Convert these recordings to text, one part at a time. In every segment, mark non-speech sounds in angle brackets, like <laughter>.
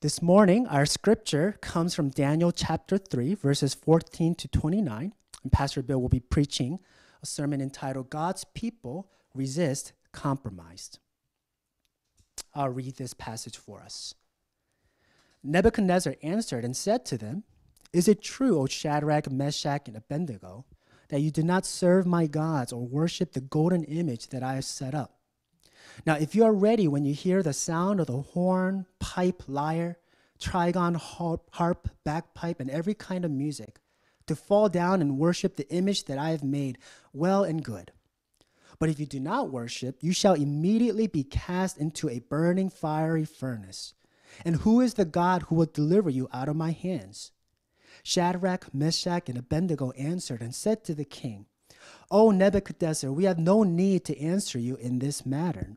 This morning, our scripture comes from Daniel chapter 3, verses 14 to 29. And Pastor Bill will be preaching a sermon entitled God's People Resist Compromised. I'll read this passage for us. Nebuchadnezzar answered and said to them, Is it true, O Shadrach, Meshach, and Abednego, that you do not serve my gods or worship the golden image that I have set up? Now, if you are ready when you hear the sound of the horn, pipe, lyre, trigon, harp, bagpipe, and every kind of music, to fall down and worship the image that I have made, well and good. But if you do not worship, you shall immediately be cast into a burning fiery furnace. And who is the God who will deliver you out of my hands? Shadrach, Meshach, and Abednego answered and said to the king, O Nebuchadnezzar, we have no need to answer you in this matter.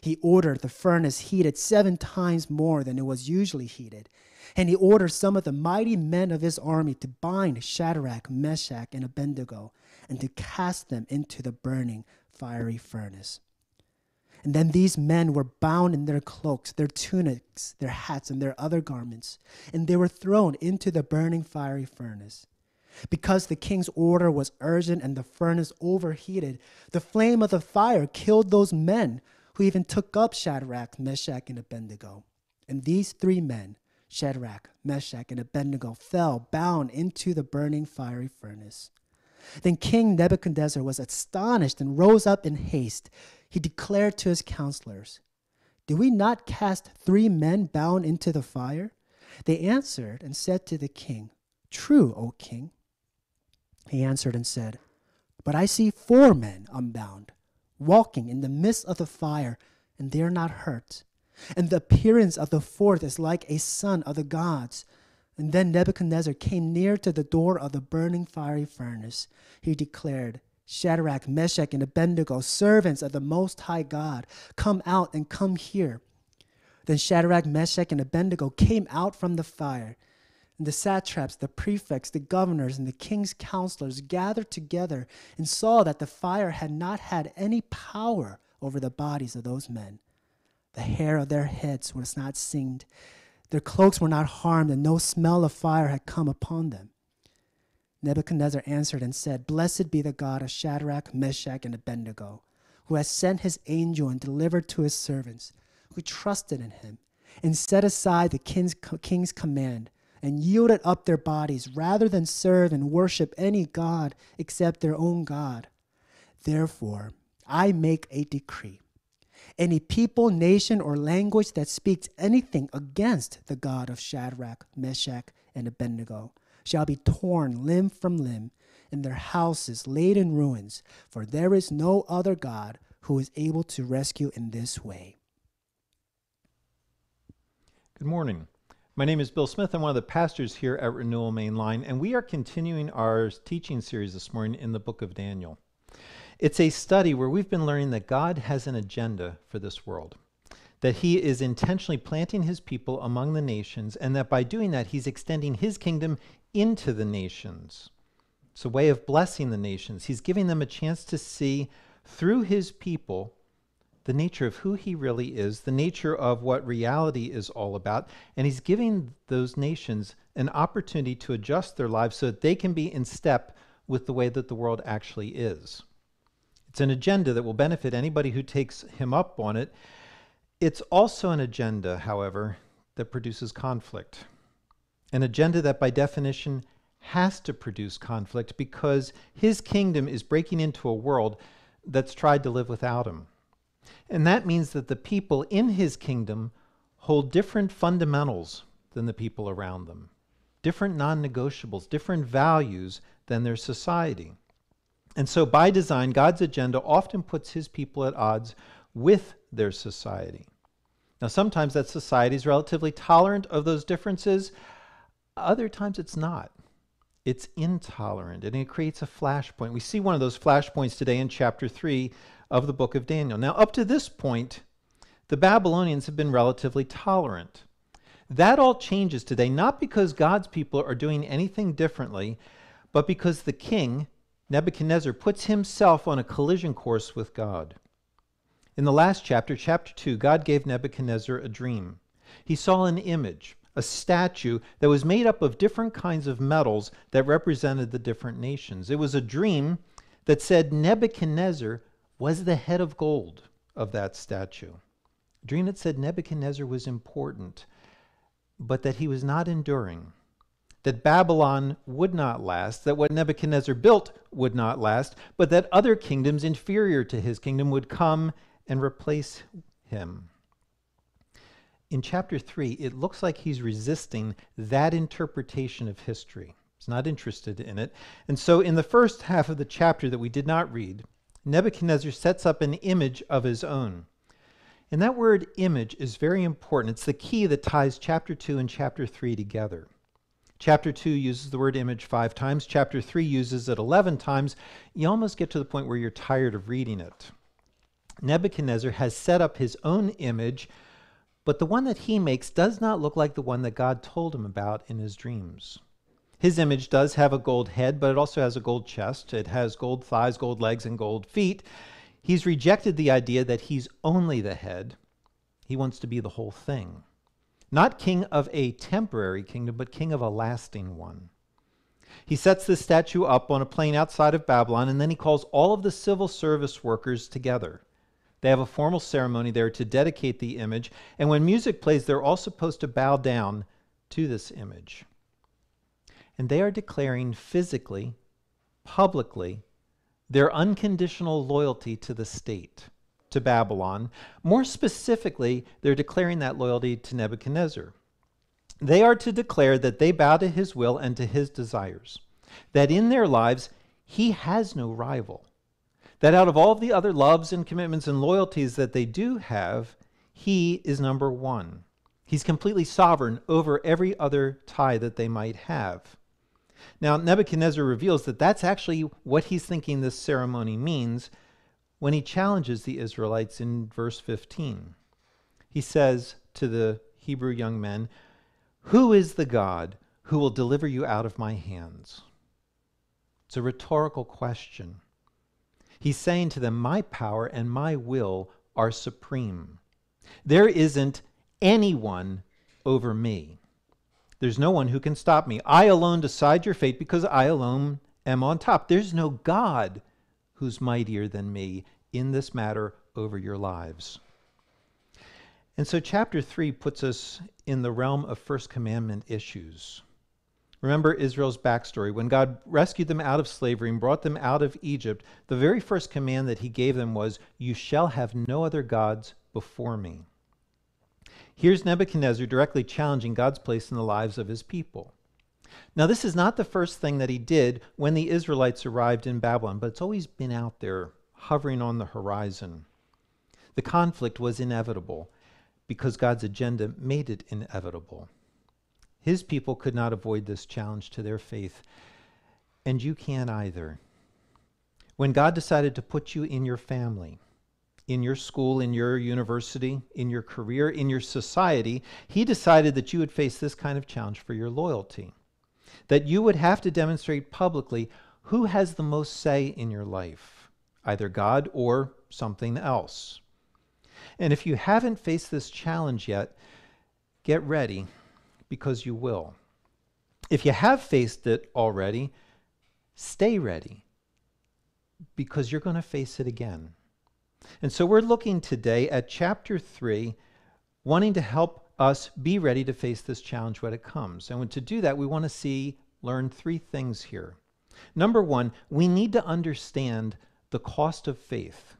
He ordered the furnace heated seven times more than it was usually heated and he ordered some of the mighty men of his army to bind Shadrach, Meshach, and Abednego and to cast them into the burning fiery furnace. And then these men were bound in their cloaks, their tunics, their hats, and their other garments, and they were thrown into the burning fiery furnace. Because the king's order was urgent and the furnace overheated, the flame of the fire killed those men who even took up Shadrach, Meshach, and Abednego. And these three men, Shadrach, Meshach, and Abednego fell bound into the burning fiery furnace. Then King Nebuchadnezzar was astonished and rose up in haste. He declared to his counselors, Did we not cast three men bound into the fire? They answered and said to the king, True, O king. He answered and said, But I see four men unbound, walking in the midst of the fire, and they are not hurt and the appearance of the fourth is like a son of the gods. And then Nebuchadnezzar came near to the door of the burning fiery furnace. He declared, Shadrach, Meshach, and Abednego, servants of the Most High God, come out and come here. Then Shadrach, Meshach, and Abednego came out from the fire. And the satraps, the prefects, the governors, and the king's counselors gathered together and saw that the fire had not had any power over the bodies of those men. The hair of their heads was not singed. Their cloaks were not harmed, and no smell of fire had come upon them. Nebuchadnezzar answered and said, Blessed be the God of Shadrach, Meshach, and Abednego, who has sent his angel and delivered to his servants, who trusted in him, and set aside the king's, king's command, and yielded up their bodies rather than serve and worship any God except their own God. Therefore, I make a decree any people, nation, or language that speaks anything against the God of Shadrach, Meshach, and Abednego shall be torn limb from limb, and their houses laid in ruins, for there is no other God who is able to rescue in this way. Good morning. My name is Bill Smith. I'm one of the pastors here at Renewal Mainline, and we are continuing our teaching series this morning in the book of Daniel. It's a study where we've been learning that God has an agenda for this world, that He is intentionally planting His people among the nations, and that by doing that, He's extending His kingdom into the nations. It's a way of blessing the nations. He's giving them a chance to see through His people the nature of who He really is, the nature of what reality is all about, and He's giving those nations an opportunity to adjust their lives so that they can be in step with the way that the world actually is. It's an agenda that will benefit anybody who takes him up on it. It's also an agenda, however, that produces conflict. An agenda that, by definition, has to produce conflict because his kingdom is breaking into a world that's tried to live without him. And that means that the people in his kingdom hold different fundamentals than the people around them, different non negotiables, different values than their society. And so, by design, God's agenda often puts his people at odds with their society. Now, sometimes that society is relatively tolerant of those differences, other times it's not. it's intolerant, and it creates a flashpoint. We see one of those flashpoints today in chapter 3 of the book of Daniel. Now, up to this point, the Babylonians have been relatively tolerant. That all changes today, not because God's people are doing anything differently, but because the king, Nebuchadnezzar, puts himself on a collision course with God. In the last chapter, chapter 2, God gave Nebuchadnezzar a dream. He saw an image, a statue that was made up of different kinds of metals that represented the different nations. It was a dream that said Nebuchadnezzar was the head of gold of that statue. That said Nebuchadnezzar was important, but that he was not enduring that Babylon would not last, that what Nebuchadnezzar built would not last, but that other kingdoms inferior to his kingdom would come and replace him. In chapter 3, it looks like he's resisting that interpretation of history. He's not interested in it. And so, in the first half of the chapter that we did not read, Nebuchadnezzar sets up an image of his own. And that word image is very important. It's the key that ties chapter 2 and chapter 3 together. Chapter 2 uses the word image five times. Chapter 3 uses it 11 times. You almost get to the point where you're tired of reading it. Nebuchadnezzar has set up his own image, but the one that he makes does not look like the one that God told him about in his dreams. His image does have a gold head, but it also has a gold chest. It has gold thighs, gold legs, and gold feet. He's rejected the idea that he's only the head. He wants to be the whole thing not king of a temporary kingdom, but king of a lasting one. He sets this statue up on a plain outside of Babylon, and then he calls all of the civil service workers together. They have a formal ceremony there to dedicate the image, and when music plays, they're all supposed to bow down to this image. And they are declaring physically, publicly, their unconditional loyalty to the state to Babylon. More specifically, they're declaring that loyalty to Nebuchadnezzar. They are to declare that they bow to his will and to his desires, that in their lives he has no rival, that out of all the other loves and commitments and loyalties that they do have, he is number one. He's completely sovereign over every other tie that they might have. Now, Nebuchadnezzar reveals that that's actually what he's thinking this ceremony means when he challenges the Israelites in verse 15. He says to the Hebrew young men, Who is the God who will deliver you out of my hands? It's a rhetorical question. He's saying to them, My power and my will are supreme. There isn't anyone over me. There's no one who can stop me. I alone decide your fate because I alone am on top. There's no God who's mightier than me in this matter over your lives. And so, chapter 3 puts us in the realm of First Commandment issues. Remember Israel's backstory. When God rescued them out of slavery and brought them out of Egypt, the very first command that he gave them was, You shall have no other gods before me. Here's Nebuchadnezzar directly challenging God's place in the lives of his people. Now, this is not the first thing that he did when the Israelites arrived in Babylon, but it's always been out there hovering on the horizon. The conflict was inevitable because God's agenda made it inevitable. His people could not avoid this challenge to their faith, and you can't either. When God decided to put you in your family, in your school, in your university, in your career, in your society, He decided that you would face this kind of challenge for your loyalty. That you would have to demonstrate publicly who has the most say in your life, either God or something else. And if you haven't faced this challenge yet, get ready because you will. If you have faced it already, stay ready because you're going to face it again. And so we're looking today at chapter 3, wanting to help us be ready to face this challenge when it comes. And to do that, we want to see, learn three things here. Number one, we need to understand the cost of faith,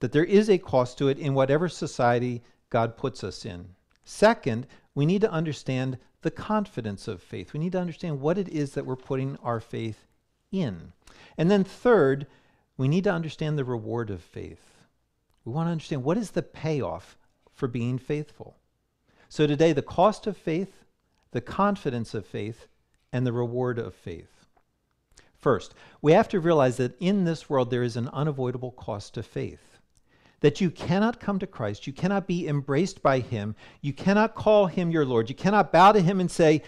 that there is a cost to it in whatever society God puts us in. Second, we need to understand the confidence of faith. We need to understand what it is that we're putting our faith in. And then third, we need to understand the reward of faith. We want to understand what is the payoff for being faithful. So today, the cost of faith, the confidence of faith, and the reward of faith. First, we have to realize that in this world there is an unavoidable cost to faith. That you cannot come to Christ, you cannot be embraced by Him, you cannot call Him your Lord, you cannot bow to Him and say,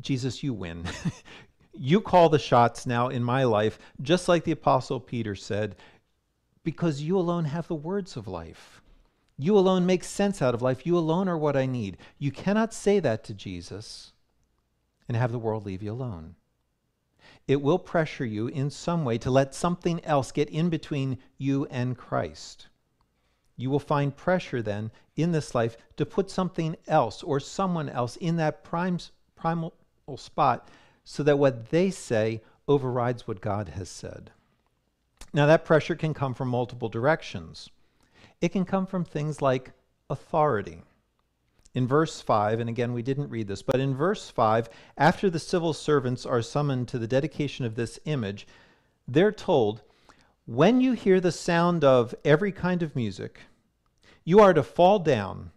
Jesus, you win. <laughs> you call the shots now in my life, just like the Apostle Peter said, because you alone have the words of life. You alone make sense out of life. You alone are what I need. You cannot say that to Jesus and have the world leave you alone. It will pressure you in some way to let something else get in between you and Christ. You will find pressure then in this life to put something else or someone else in that prime, primal spot so that what they say overrides what God has said. Now, that pressure can come from multiple directions. It can come from things like authority. In verse 5, and again, we didn't read this, but in verse 5, after the civil servants are summoned to the dedication of this image, they're told, When you hear the sound of every kind of music, you are to fall down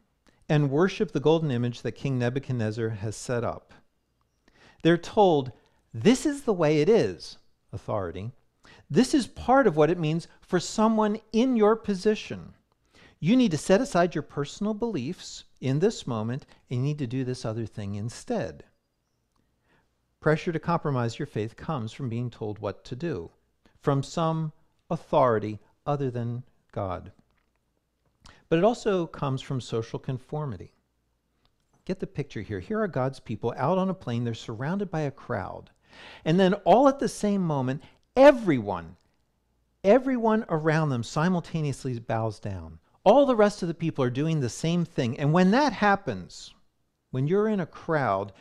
and worship the golden image that King Nebuchadnezzar has set up. They're told, This is the way it is, authority. This is part of what it means for someone in your position. You need to set aside your personal beliefs in this moment and you need to do this other thing instead. Pressure to compromise your faith comes from being told what to do, from some authority other than God. But it also comes from social conformity. Get the picture here. Here are God's people out on a plain, they're surrounded by a crowd. And then, all at the same moment, everyone, everyone around them simultaneously bows down. All the rest of the people are doing the same thing. And when that happens, when you're in a crowd,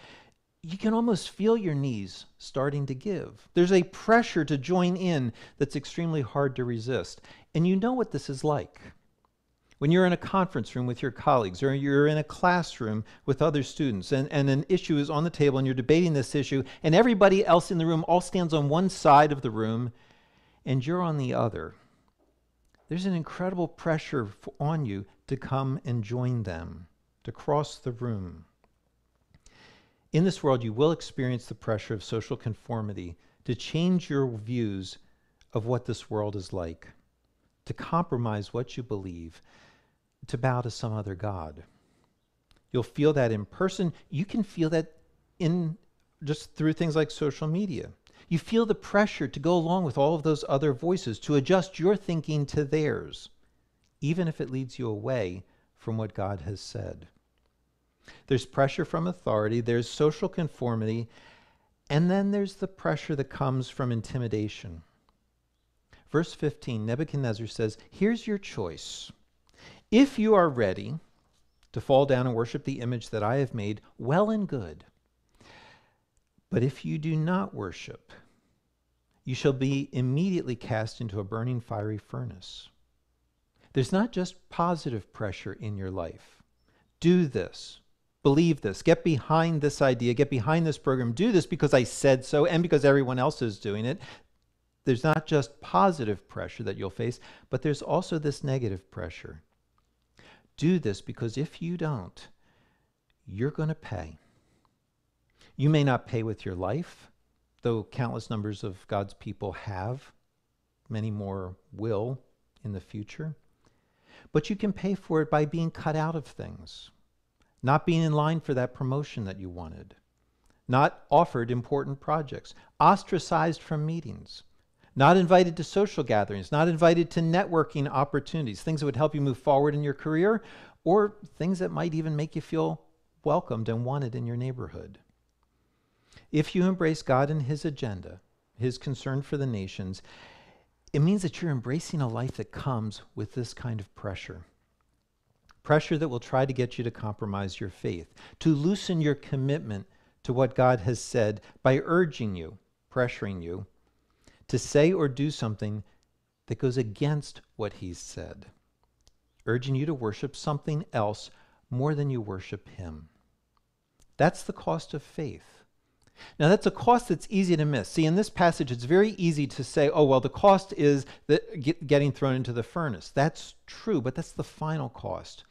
you can almost feel your knees starting to give. There's a pressure to join in that's extremely hard to resist. And you know what this is like. When you're in a conference room with your colleagues, or you're in a classroom with other students, and, and an issue is on the table, and you're debating this issue, and everybody else in the room all stands on one side of the room, and you're on the other there's an incredible pressure on you to come and join them, to cross the room. In this world, you will experience the pressure of social conformity to change your views of what this world is like, to compromise what you believe, to bow to some other God. You'll feel that in person. You can feel that in just through things like social media. You feel the pressure to go along with all of those other voices, to adjust your thinking to theirs, even if it leads you away from what God has said. There's pressure from authority, there's social conformity, and then there's the pressure that comes from intimidation. Verse 15 Nebuchadnezzar says, Here's your choice. If you are ready to fall down and worship the image that I have made, well and good. But if you do not worship, you shall be immediately cast into a burning fiery furnace. There's not just positive pressure in your life. Do this. Believe this. Get behind this idea. Get behind this program. Do this because I said so and because everyone else is doing it. There's not just positive pressure that you'll face, but there's also this negative pressure. Do this because if you don't, you're going to pay. You may not pay with your life though countless numbers of God's people have, many more will in the future. But you can pay for it by being cut out of things, not being in line for that promotion that you wanted, not offered important projects, ostracized from meetings, not invited to social gatherings, not invited to networking opportunities, things that would help you move forward in your career, or things that might even make you feel welcomed and wanted in your neighborhood. If you embrace God and His agenda, His concern for the nations, it means that you're embracing a life that comes with this kind of pressure. Pressure that will try to get you to compromise your faith, to loosen your commitment to what God has said by urging you, pressuring you, to say or do something that goes against what He's said, urging you to worship something else more than you worship Him. That's the cost of faith. Now, that's a cost that's easy to miss. See, in this passage, it's very easy to say, oh, well, the cost is the, get, getting thrown into the furnace. That's true, but that's the final cost.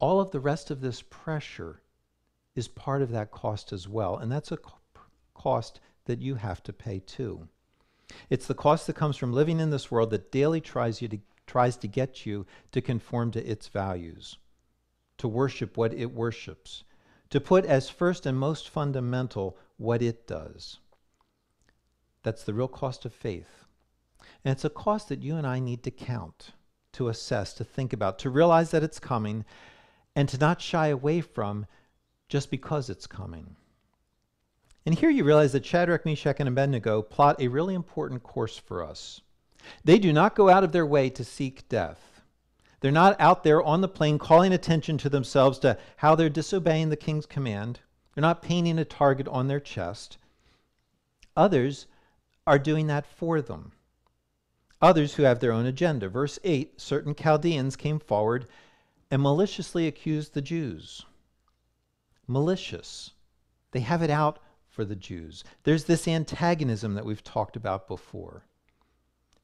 All of the rest of this pressure is part of that cost as well, and that's a cost that you have to pay too. It's the cost that comes from living in this world that daily tries you to tries to get you to conform to its values, to worship what it worships, to put as first and most fundamental what it does. That's the real cost of faith. And it's a cost that you and I need to count, to assess, to think about, to realize that it's coming, and to not shy away from just because it's coming. And here you realize that Shadrach, Meshach, and Abednego plot a really important course for us. They do not go out of their way to seek death. They're not out there on the plain calling attention to themselves to how they're disobeying the king's command. They're not painting a target on their chest. Others are doing that for them. Others who have their own agenda. Verse 8 certain Chaldeans came forward and maliciously accused the Jews. Malicious. They have it out for the Jews. There's this antagonism that we've talked about before.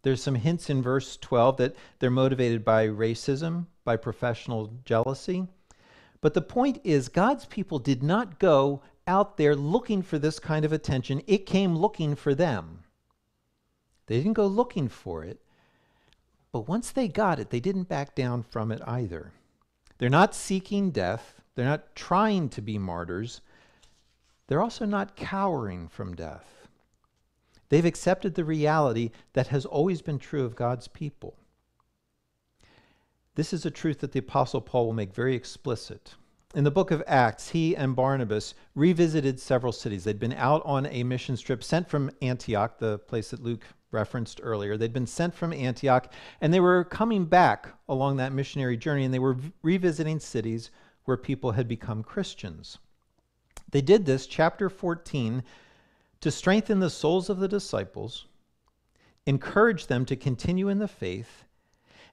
There's some hints in verse 12 that they're motivated by racism, by professional jealousy. But the point is, God's people did not go out there looking for this kind of attention, it came looking for them. They didn't go looking for it, but once they got it, they didn't back down from it either. They're not seeking death, they're not trying to be martyrs, they're also not cowering from death. They've accepted the reality that has always been true of God's people. This is a truth that the Apostle Paul will make very explicit. In the book of Acts, he and Barnabas revisited several cities. They'd been out on a mission trip sent from Antioch, the place that Luke referenced earlier. They'd been sent from Antioch, and they were coming back along that missionary journey, and they were revisiting cities where people had become Christians. They did this, chapter 14, to strengthen the souls of the disciples, encourage them to continue in the faith,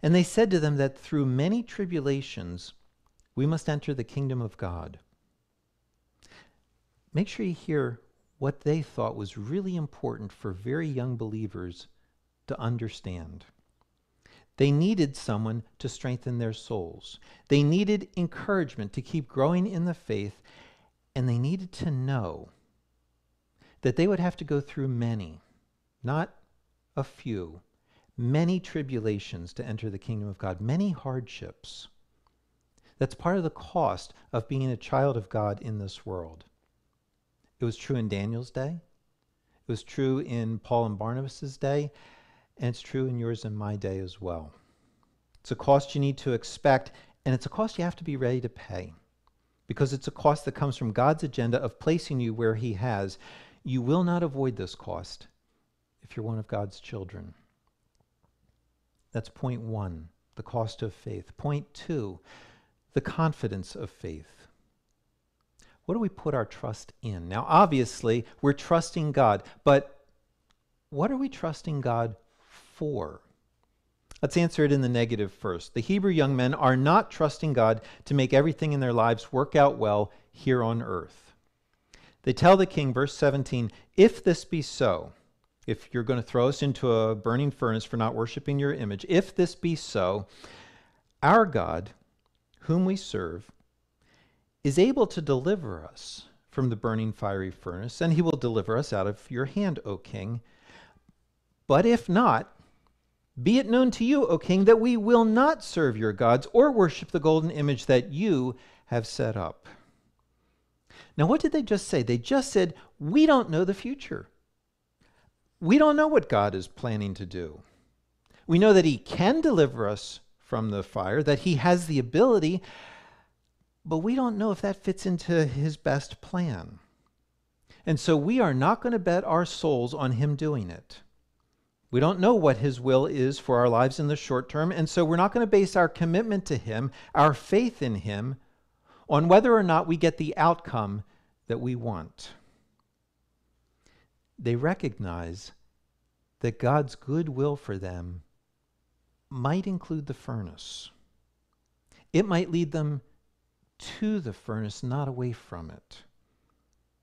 and they said to them that through many tribulations we must enter the kingdom of God. Make sure you hear what they thought was really important for very young believers to understand. They needed someone to strengthen their souls. They needed encouragement to keep growing in the faith and they needed to know that they would have to go through many, not a few, many tribulations to enter the kingdom of God, many hardships. That's part of the cost of being a child of God in this world. It was true in Daniel's day, it was true in Paul and Barnabas's day, and it's true in yours and my day as well. It's a cost you need to expect, and it's a cost you have to be ready to pay because it's a cost that comes from God's agenda of placing you where He has. You will not avoid this cost if you're one of God's children. That's point one, the cost of faith. Point two, the confidence of faith. What do we put our trust in? Now, obviously, we're trusting God, but what are we trusting God for? Let's answer it in the negative first. The Hebrew young men are not trusting God to make everything in their lives work out well here on earth. They tell the king, verse 17, if this be so, if you're going to throw us into a burning furnace for not worshiping your image, if this be so, our God, whom we serve, is able to deliver us from the burning fiery furnace, and he will deliver us out of your hand, O king. But if not, be it known to you, O king, that we will not serve your gods or worship the golden image that you have set up. Now, what did they just say? They just said, We don't know the future. We don't know what God is planning to do. We know that He can deliver us from the fire, that He has the ability, but we don't know if that fits into His best plan. And so we are not going to bet our souls on Him doing it. We don't know what His will is for our lives in the short term, and so we're not going to base our commitment to Him, our faith in Him, on whether or not we get the outcome that we want. They recognize that God's good will for them might include the furnace. It might lead them to the furnace, not away from it.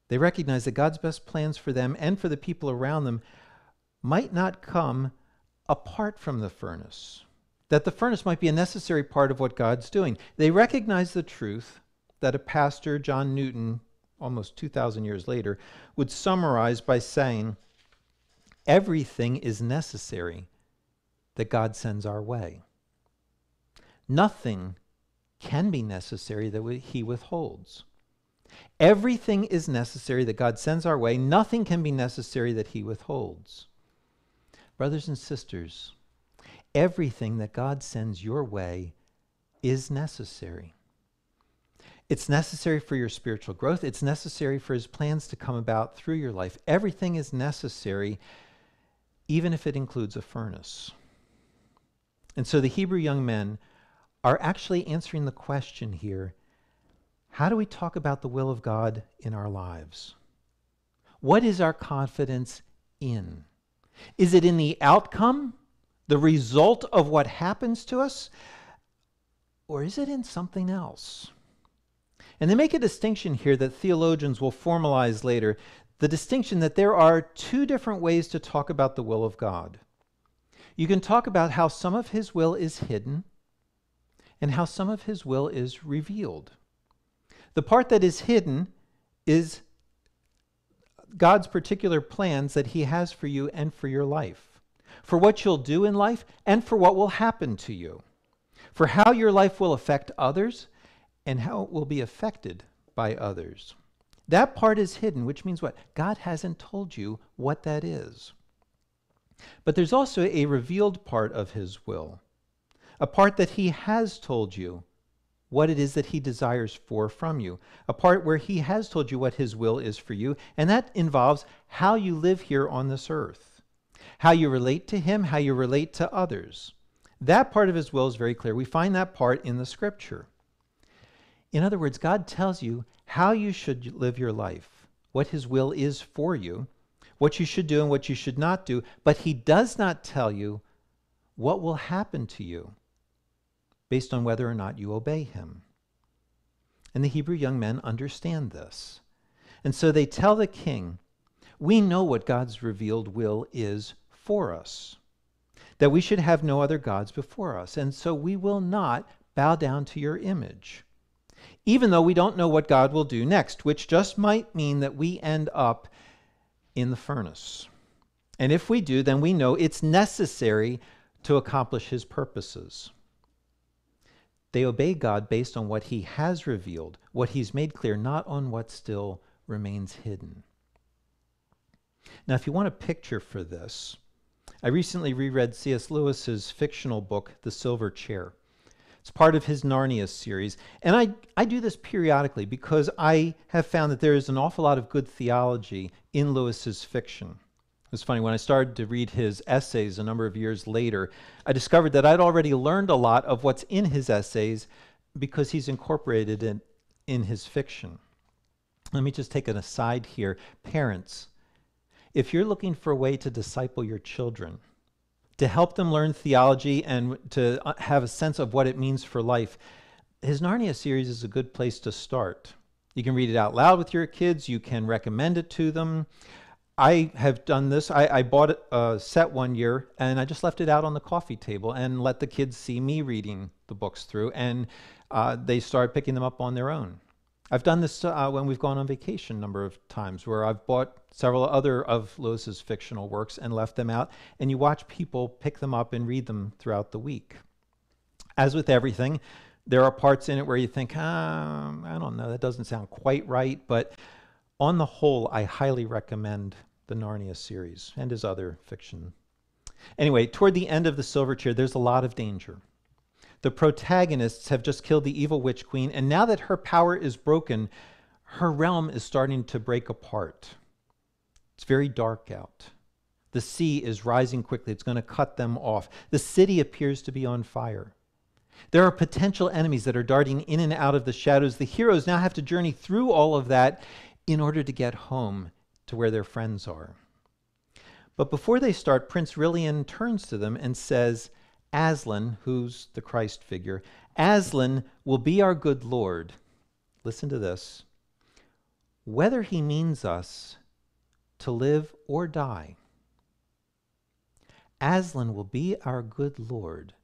They recognize that God's best plans for them and for the people around them might not come apart from the furnace, that the furnace might be a necessary part of what God's doing. They recognize the truth that a pastor, John Newton, almost 2,000 years later, would summarize by saying, everything is necessary that God sends our way. Nothing can be necessary that he withholds. Everything is necessary that God sends our way. Nothing can be necessary that he withholds. Brothers and sisters, everything that God sends your way is necessary. It's necessary for your spiritual growth. It's necessary for his plans to come about through your life. Everything is necessary, even if it includes a furnace. And so the Hebrew young men are actually answering the question here how do we talk about the will of God in our lives? What is our confidence in? Is it in the outcome, the result of what happens to us? Or is it in something else? And they make a distinction here that theologians will formalize later the distinction that there are two different ways to talk about the will of God. You can talk about how some of his will is hidden and how some of his will is revealed. The part that is hidden is God's particular plans that He has for you and for your life, for what you'll do in life and for what will happen to you, for how your life will affect others and how it will be affected by others. That part is hidden, which means what? God hasn't told you what that is. But there's also a revealed part of His will, a part that He has told you what it is that he desires for from you. A part where he has told you what his will is for you, and that involves how you live here on this earth, how you relate to him, how you relate to others. That part of his will is very clear. We find that part in the scripture. In other words, God tells you how you should live your life, what his will is for you, what you should do and what you should not do, but he does not tell you what will happen to you based on whether or not you obey him. And the Hebrew young men understand this. And so they tell the king, We know what God's revealed will is for us, that we should have no other gods before us, and so we will not bow down to your image. Even though we don't know what God will do next, which just might mean that we end up in the furnace. And if we do, then we know it's necessary to accomplish his purposes. They obey God based on what He has revealed, what He's made clear, not on what still remains hidden. Now, if you want a picture for this, I recently reread C.S. Lewis's fictional book, The Silver Chair. It's part of his Narnia series. And I, I do this periodically because I have found that there is an awful lot of good theology in Lewis's fiction. It's funny, when I started to read his essays a number of years later, I discovered that I'd already learned a lot of what's in his essays because he's incorporated it in his fiction. Let me just take an aside here. Parents, if you're looking for a way to disciple your children, to help them learn theology and to uh, have a sense of what it means for life, his Narnia series is a good place to start. You can read it out loud with your kids, you can recommend it to them. I have done this. I, I, bought a set one year and I just left it out on the coffee table and let the kids see me reading the books through, and uh, they started picking them up on their own. I've done this uh, when we've gone on vacation a number of times where I've bought several other of Lewis's fictional works and left them out, and you watch people pick them up and read them throughout the week. As with everything, there are parts in it where you think, ah, I don't know, that doesn't sound quite right, but on the whole, I highly recommend the Narnia series and his other fiction. Anyway, toward the end of The Silver Chair, there's a lot of danger. The protagonists have just killed the evil witch queen, and now that her power is broken, her realm is starting to break apart. It's very dark out. The sea is rising quickly. It's going to cut them off. The city appears to be on fire. There are potential enemies that are darting in and out of the shadows. The heroes now have to journey through all of that in order to get home to where their friends are. But before they start, Prince Rilian turns to them and says, Aslan, who's the Christ figure, Aslan will be our good Lord. Listen to this. Whether he means us to live or die. Aslan will be our good Lord,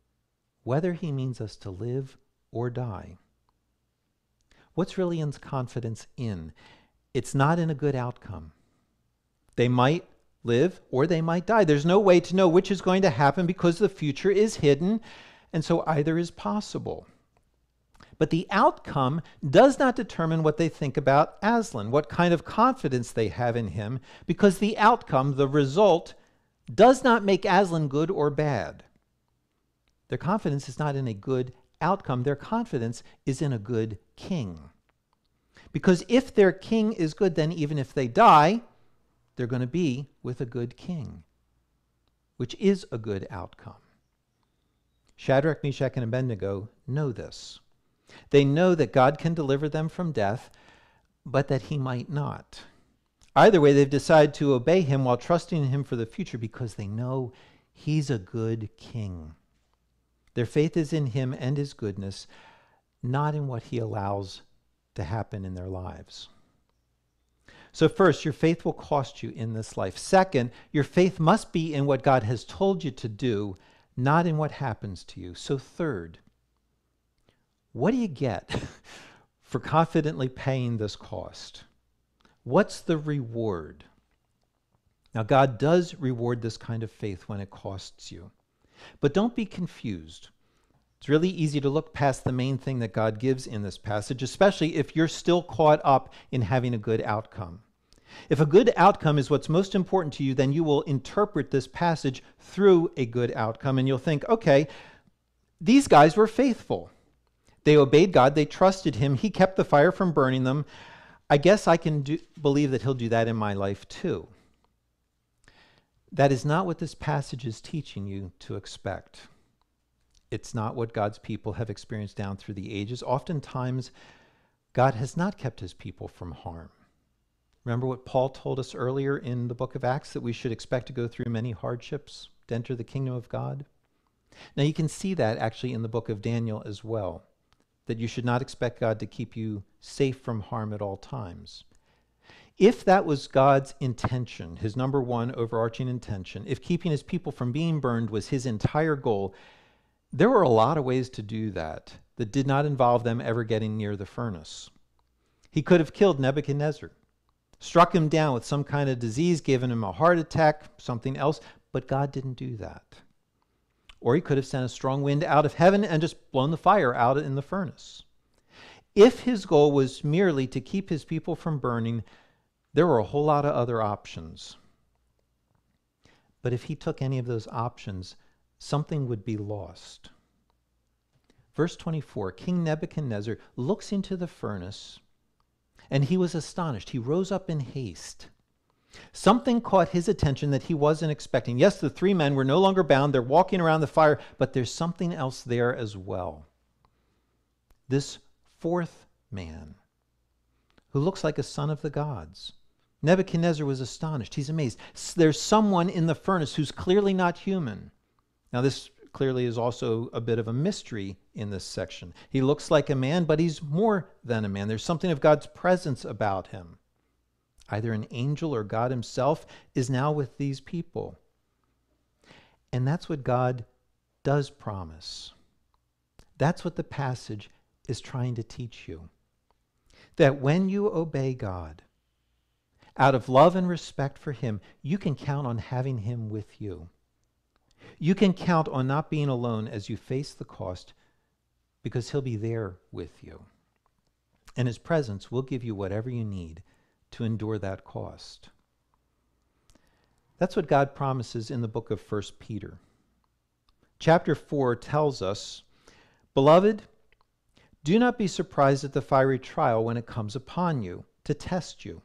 whether he means us to live or die. What's Rilian's confidence in? It's not in a good outcome. They might live or they might die. There's no way to know which is going to happen because the future is hidden, and so either is possible. But the outcome does not determine what they think about Aslan, what kind of confidence they have in him, because the outcome, the result, does not make Aslan good or bad. Their confidence is not in a good outcome, their confidence is in a good king. Because if their king is good, then even if they die, they're going to be with a good king, which is a good outcome. Shadrach, Meshach, and Abednego know this. They know that God can deliver them from death, but that he might not. Either way, they've decided to obey him while trusting in him for the future because they know he's a good king. Their faith is in him and his goodness, not in what he allows to happen in their lives. So, first, your faith will cost you in this life. Second, your faith must be in what God has told you to do, not in what happens to you. So, third, what do you get <laughs> for confidently paying this cost? What's the reward? Now, God does reward this kind of faith when it costs you. But don't be confused. It's really easy to look past the main thing that God gives in this passage, especially if you're still caught up in having a good outcome. If a good outcome is what's most important to you, then you will interpret this passage through a good outcome and you'll think, okay, these guys were faithful. They obeyed God, they trusted Him, He kept the fire from burning them. I guess I can do, believe that He'll do that in my life too. That is not what this passage is teaching you to expect. It's not what God's people have experienced down through the ages. Oftentimes, God has not kept his people from harm. Remember what Paul told us earlier in the book of Acts that we should expect to go through many hardships to enter the kingdom of God? Now, you can see that actually in the book of Daniel as well, that you should not expect God to keep you safe from harm at all times. If that was God's intention, his number one overarching intention, if keeping his people from being burned was his entire goal, there were a lot of ways to do that that did not involve them ever getting near the furnace. He could have killed Nebuchadnezzar, struck him down with some kind of disease, given him a heart attack, something else, but God didn't do that. Or he could have sent a strong wind out of heaven and just blown the fire out in the furnace. If his goal was merely to keep his people from burning, there were a whole lot of other options. But if he took any of those options, something would be lost. Verse 24 King Nebuchadnezzar looks into the furnace, and he was astonished. He rose up in haste. Something caught his attention that he wasn't expecting. Yes, the three men were no longer bound, they're walking around the fire, but there's something else there as well. This fourth man, who looks like a son of the gods, Nebuchadnezzar was astonished. He's amazed. There's someone in the furnace who's clearly not human. Now, this clearly is also a bit of a mystery in this section. He looks like a man, but he's more than a man. There's something of God's presence about him. Either an angel or God himself is now with these people. And that's what God does promise. That's what the passage is trying to teach you. That when you obey God, out of love and respect for Him, you can count on having Him with you. You can count on not being alone as you face the cost because He'll be there with you. And His presence will give you whatever you need to endure that cost. That's what God promises in the book of 1 Peter. Chapter 4 tells us Beloved, do not be surprised at the fiery trial when it comes upon you to test you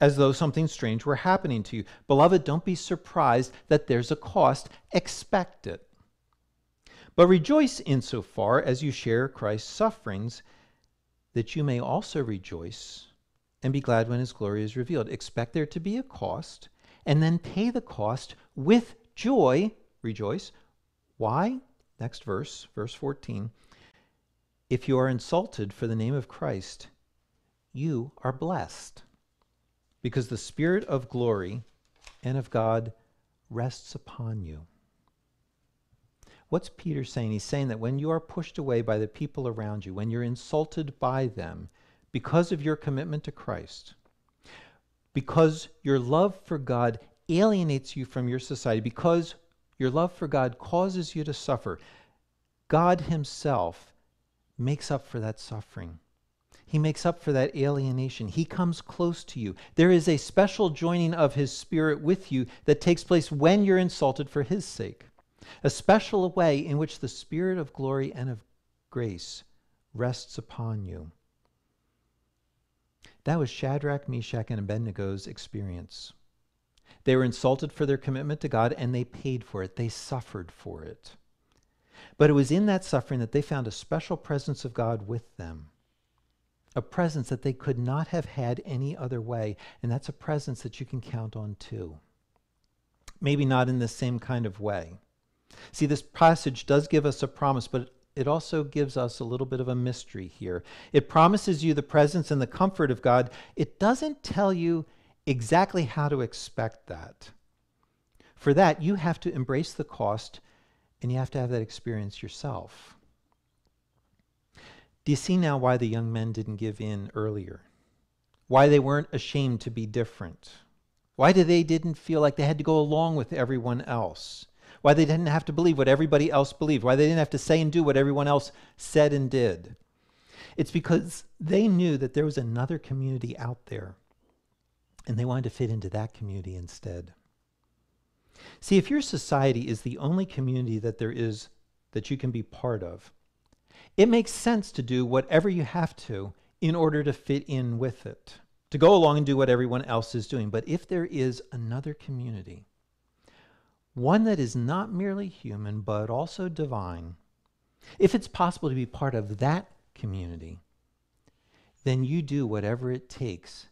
as though something strange were happening to you. Beloved, don't be surprised that there's a cost. Expect it. But rejoice insofar as you share Christ's sufferings, that you may also rejoice and be glad when his glory is revealed. Expect there to be a cost, and then pay the cost with joy. Rejoice. Why? Next verse, verse 14. If you are insulted for the name of Christ, you are blessed because the Spirit of glory and of God rests upon you. What's Peter saying? He's saying that when you are pushed away by the people around you, when you're insulted by them because of your commitment to Christ, because your love for God alienates you from your society because your love for God causes you to suffer, God Himself makes up for that suffering. He makes up for that alienation. He comes close to you. There is a special joining of His Spirit with you that takes place when you're insulted for His sake. A special way in which the Spirit of glory and of grace rests upon you. That was Shadrach, Meshach, and Abednego's experience. They were insulted for their commitment to God and they paid for it. They suffered for it. But it was in that suffering that they found a special presence of God with them. A presence that they could not have had any other way. And that's a presence that you can count on too. Maybe not in the same kind of way. See, this passage does give us a promise, but it also gives us a little bit of a mystery here. It promises you the presence and the comfort of God. It doesn't tell you exactly how to expect that. For that, you have to embrace the cost and you have to have that experience yourself. Do you see now why the young men didn't give in earlier? Why they weren't ashamed to be different? Why did they didn't feel like they had to go along with everyone else? Why they didn't have to believe what everybody else believed? Why they didn't have to say and do what everyone else said and did? It's because they knew that there was another community out there and they wanted to fit into that community instead. See, if your society is the only community that there is that you can be part of, it makes sense to do whatever you have to in order to fit in with it, to go along and do what everyone else is doing. But if there is another community, one that is not merely human but also divine, if it's possible to be part of that community, then you do whatever it takes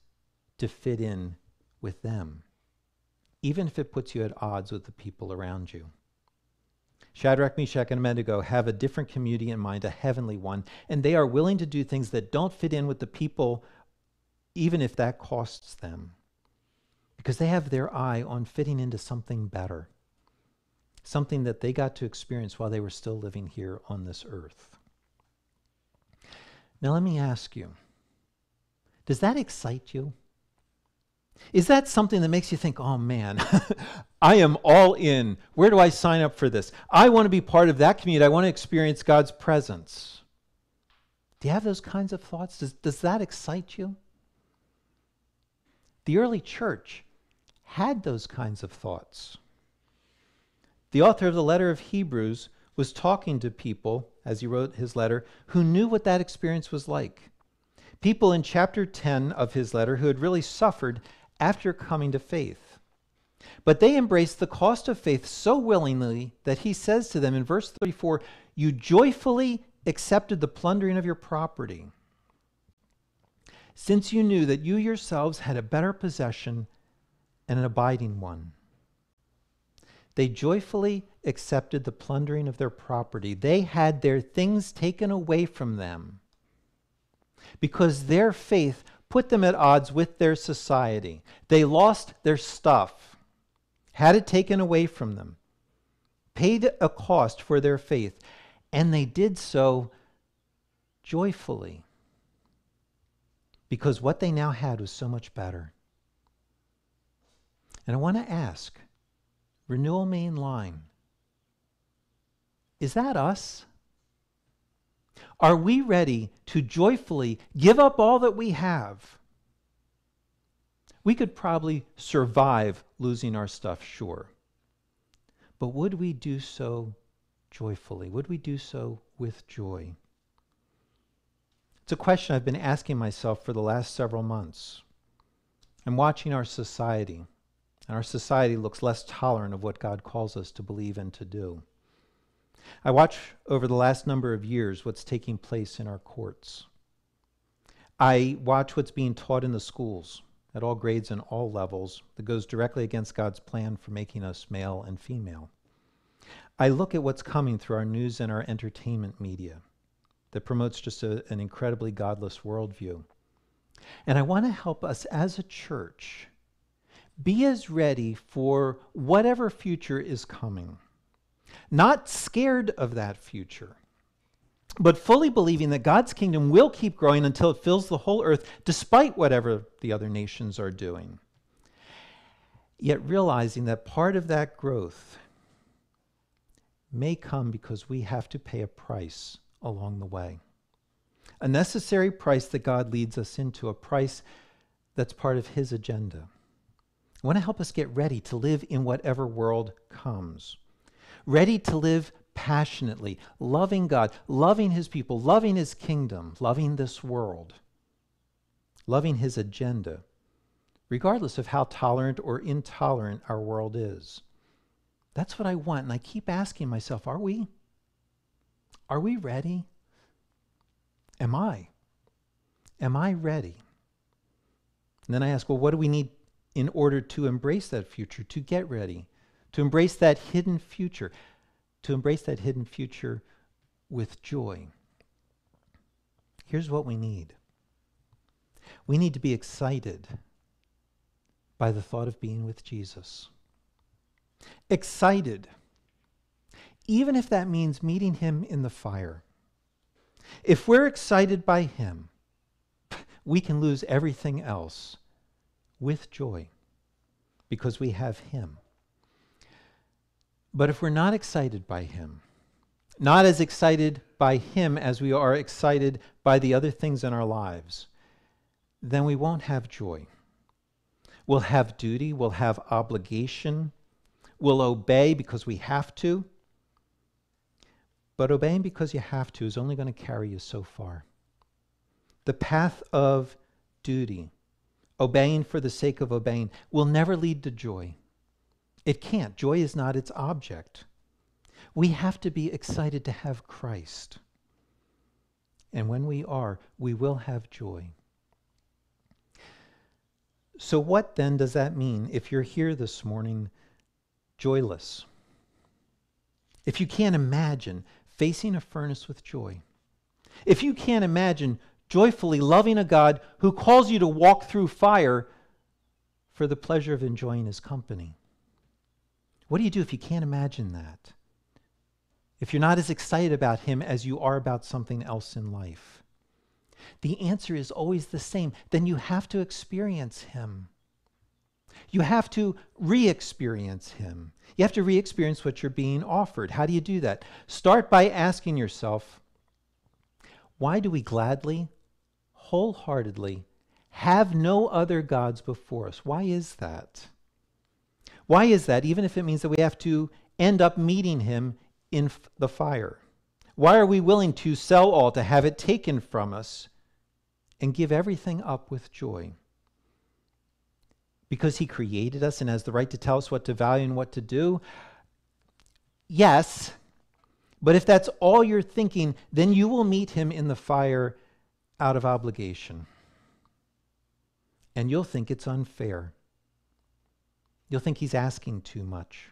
to fit in with them, even if it puts you at odds with the people around you. Shadrach, Meshach, and Abednego have a different community in mind, a heavenly one, and they are willing to do things that don't fit in with the people, even if that costs them, because they have their eye on fitting into something better, something that they got to experience while they were still living here on this earth. Now, let me ask you does that excite you? Is that something that makes you think, oh man, <laughs> I am all in. Where do I sign up for this? I want to be part of that community. I want to experience God's presence. Do you have those kinds of thoughts? Does, does that excite you? The early church had those kinds of thoughts. The author of the letter of Hebrews was talking to people, as he wrote his letter, who knew what that experience was like. People in chapter 10 of his letter who had really suffered after coming to faith. But they embraced the cost of faith so willingly that he says to them in verse 34 You joyfully accepted the plundering of your property, since you knew that you yourselves had a better possession and an abiding one. They joyfully accepted the plundering of their property. They had their things taken away from them because their faith put them at odds with their society. They lost their stuff, had it taken away from them, paid a cost for their faith, and they did so joyfully because what they now had was so much better. And I want to ask Renewal Main Line, is that us? Are we ready to joyfully give up all that we have? We could probably survive losing our stuff, sure. But would we do so joyfully? Would we do so with joy? It's a question I've been asking myself for the last several months. I'm watching our society, and our society looks less tolerant of what God calls us to believe and to do. I watch over the last number of years what's taking place in our courts. I watch what's being taught in the schools at all grades and all levels that goes directly against God's plan for making us male and female. I look at what's coming through our news and our entertainment media that promotes just a, an incredibly godless worldview. And I want to help us as a church be as ready for whatever future is coming not scared of that future, but fully believing that God's kingdom will keep growing until it fills the whole earth, despite whatever the other nations are doing. Yet realizing that part of that growth may come because we have to pay a price along the way. A necessary price that God leads us into, a price that's part of His agenda. I want to help us get ready to live in whatever world comes, ready to live passionately, loving God, loving His people, loving His kingdom, loving this world, loving His agenda, regardless of how tolerant or intolerant our world is. That's what I want. And I keep asking myself, are we? Are we ready? Am I? Am I ready? And then I ask, well, what do we need in order to embrace that future, to get ready, to embrace that hidden future, to embrace that hidden future with joy? Here's what we need we need to be excited by the thought of being with Jesus excited, even if that means meeting him in the fire. If we're excited by him, <laughs> we can lose everything else with joy because we have him. But if we're not excited by him, not as excited by him as we are excited by the other things in our lives, then we won't have joy. We'll have duty, we'll have obligation, We'll obey because we have to. But obeying because you have to is only going to carry you so far. The path of duty, obeying for the sake of obeying, will never lead to joy. It can't. Joy is not its object. We have to be excited to have Christ. And when we are, we will have joy. So, what then does that mean if you're here this morning joyless. If you can't imagine facing a furnace with joy, if you can't imagine joyfully loving a God who calls you to walk through fire for the pleasure of enjoying his company, what do you do if you can't imagine that? If you're not as excited about him as you are about something else in life? The answer is always the same. Then you have to experience him. You have to re experience Him. You have to re experience what you're being offered. How do you do that? Start by asking yourself why do we gladly, wholeheartedly have no other gods before us? Why is that? Why is that, even if it means that we have to end up meeting Him in f- the fire? Why are we willing to sell all, to have it taken from us, and give everything up with joy? because he created us and has the right to tell us what to value and what to do? Yes. But if that's all you're thinking, then you will meet him in the fire out of obligation. And you'll think it's unfair. You'll think he's asking too much,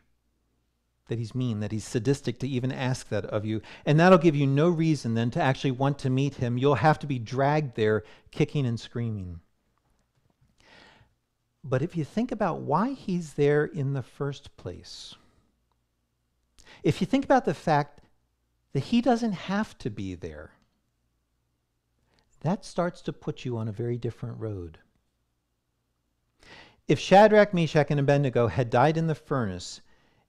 that he's mean, that he's sadistic to even ask that of you. And that'll give you no reason then to actually want to meet him. You'll have to be dragged there kicking and screaming. But if you think about why he's there in the first place, if you think about the fact that he doesn't have to be there, that starts to put you on a very different road. If Shadrach, Meshach, and Abednego had died in the furnace,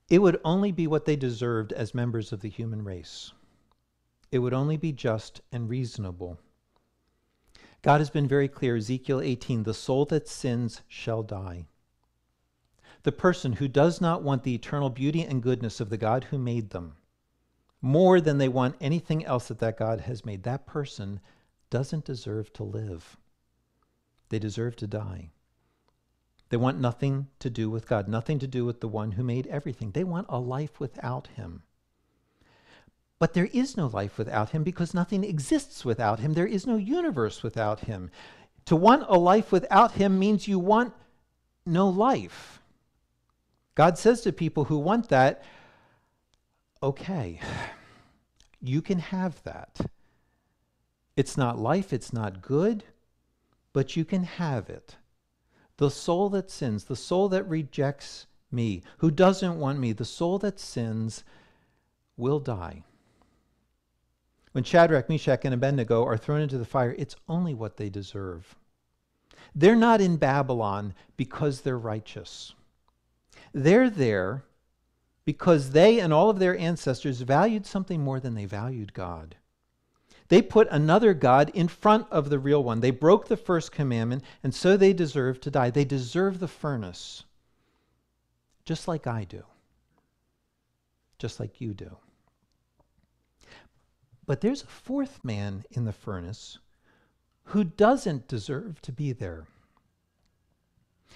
it would only be what they deserved as members of the human race. It would only be just and reasonable. God has been very clear, Ezekiel 18, the soul that sins shall die. The person who does not want the eternal beauty and goodness of the God who made them more than they want anything else that that God has made, that person doesn't deserve to live. They deserve to die. They want nothing to do with God, nothing to do with the one who made everything. They want a life without him. But there is no life without him because nothing exists without him. There is no universe without him. To want a life without him means you want no life. God says to people who want that, okay, you can have that. It's not life, it's not good, but you can have it. The soul that sins, the soul that rejects me, who doesn't want me, the soul that sins will die. When Shadrach, Meshach, and Abednego are thrown into the fire, it's only what they deserve. They're not in Babylon because they're righteous. They're there because they and all of their ancestors valued something more than they valued God. They put another God in front of the real one. They broke the first commandment, and so they deserve to die. They deserve the furnace, just like I do, just like you do. But there's a fourth man in the furnace who doesn't deserve to be there.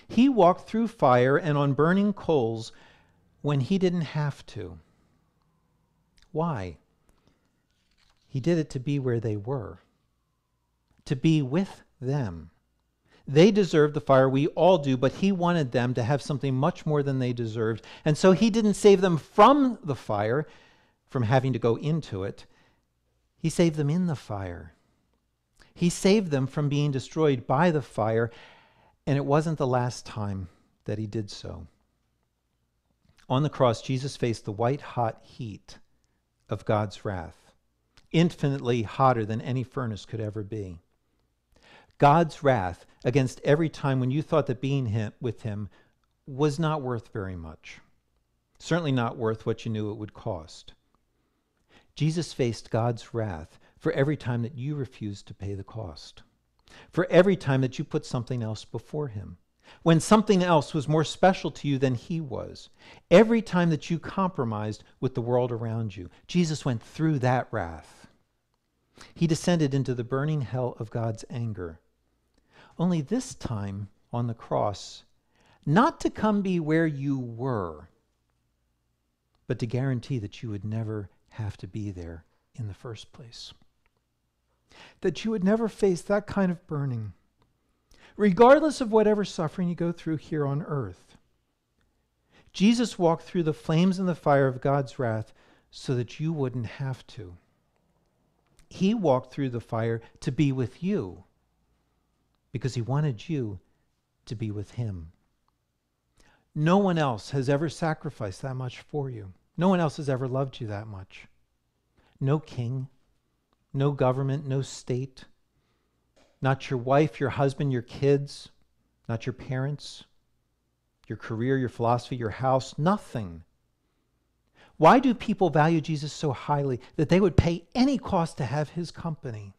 He walked through fire and on burning coals when he didn't have to. Why? He did it to be where they were, to be with them. They deserved the fire, we all do, but he wanted them to have something much more than they deserved. And so he didn't save them from the fire, from having to go into it. He saved them in the fire. He saved them from being destroyed by the fire, and it wasn't the last time that he did so. On the cross, Jesus faced the white hot heat of God's wrath infinitely hotter than any furnace could ever be. God's wrath against every time when you thought that being him, with him was not worth very much. Certainly not worth what you knew it would cost. Jesus faced God's wrath for every time that you refused to pay the cost, for every time that you put something else before him, when something else was more special to you than he was, every time that you compromised with the world around you. Jesus went through that wrath. He descended into the burning hell of God's anger. Only this time on the cross, not to come be where you were, but to guarantee that you would never have to be there in the first place. That you would never face that kind of burning, regardless of whatever suffering you go through here on earth. Jesus walked through the flames and the fire of God's wrath so that you wouldn't have to. He walked through the fire to be with you because he wanted you to be with him. No one else has ever sacrificed that much for you. No one else has ever loved you that much. No king, no government, no state, not your wife, your husband, your kids, not your parents, your career, your philosophy, your house, nothing why do people value Jesus so highly that they would pay any cost to have his company?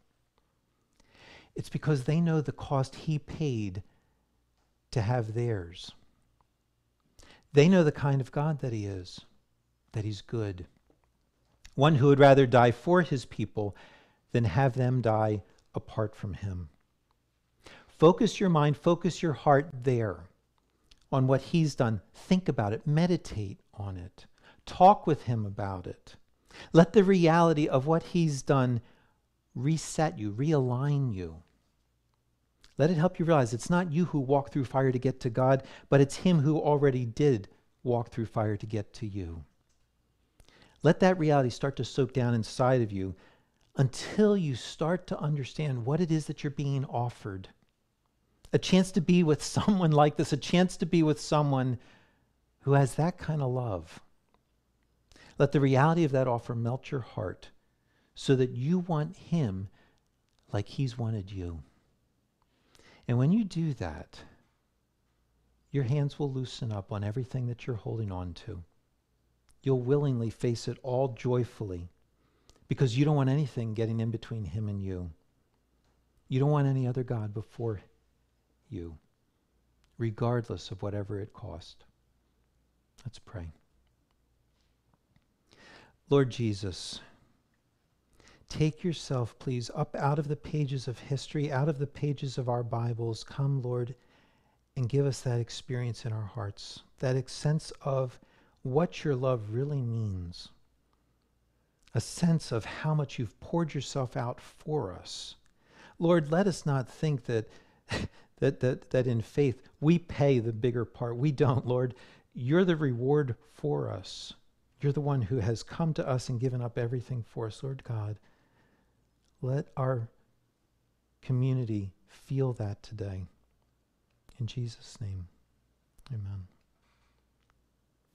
It's because they know the cost he paid to have theirs. They know the kind of God that he is, that he's good. One who would rather die for his people than have them die apart from him. Focus your mind, focus your heart there on what he's done. Think about it, meditate on it. Talk with him about it. Let the reality of what he's done reset you, realign you. Let it help you realize it's not you who walk through fire to get to God, but it's him who already did walk through fire to get to you. Let that reality start to soak down inside of you until you start to understand what it is that you're being offered. A chance to be with <laughs> someone like this, a chance to be with someone who has that kind of love. Let the reality of that offer melt your heart so that you want Him like He's wanted you. And when you do that, your hands will loosen up on everything that you're holding on to. You'll willingly face it all joyfully because you don't want anything getting in between Him and you. You don't want any other God before you, regardless of whatever it cost. Let's pray. Lord Jesus, take yourself, please, up out of the pages of history, out of the pages of our Bibles. Come, Lord, and give us that experience in our hearts, that sense of what your love really means, a sense of how much you've poured yourself out for us. Lord, let us not think that, <laughs> that, that, that in faith we pay the bigger part. We don't, Lord. You're the reward for us. You're the one who has come to us and given up everything for us, Lord God. Let our community feel that today. In Jesus' name, amen.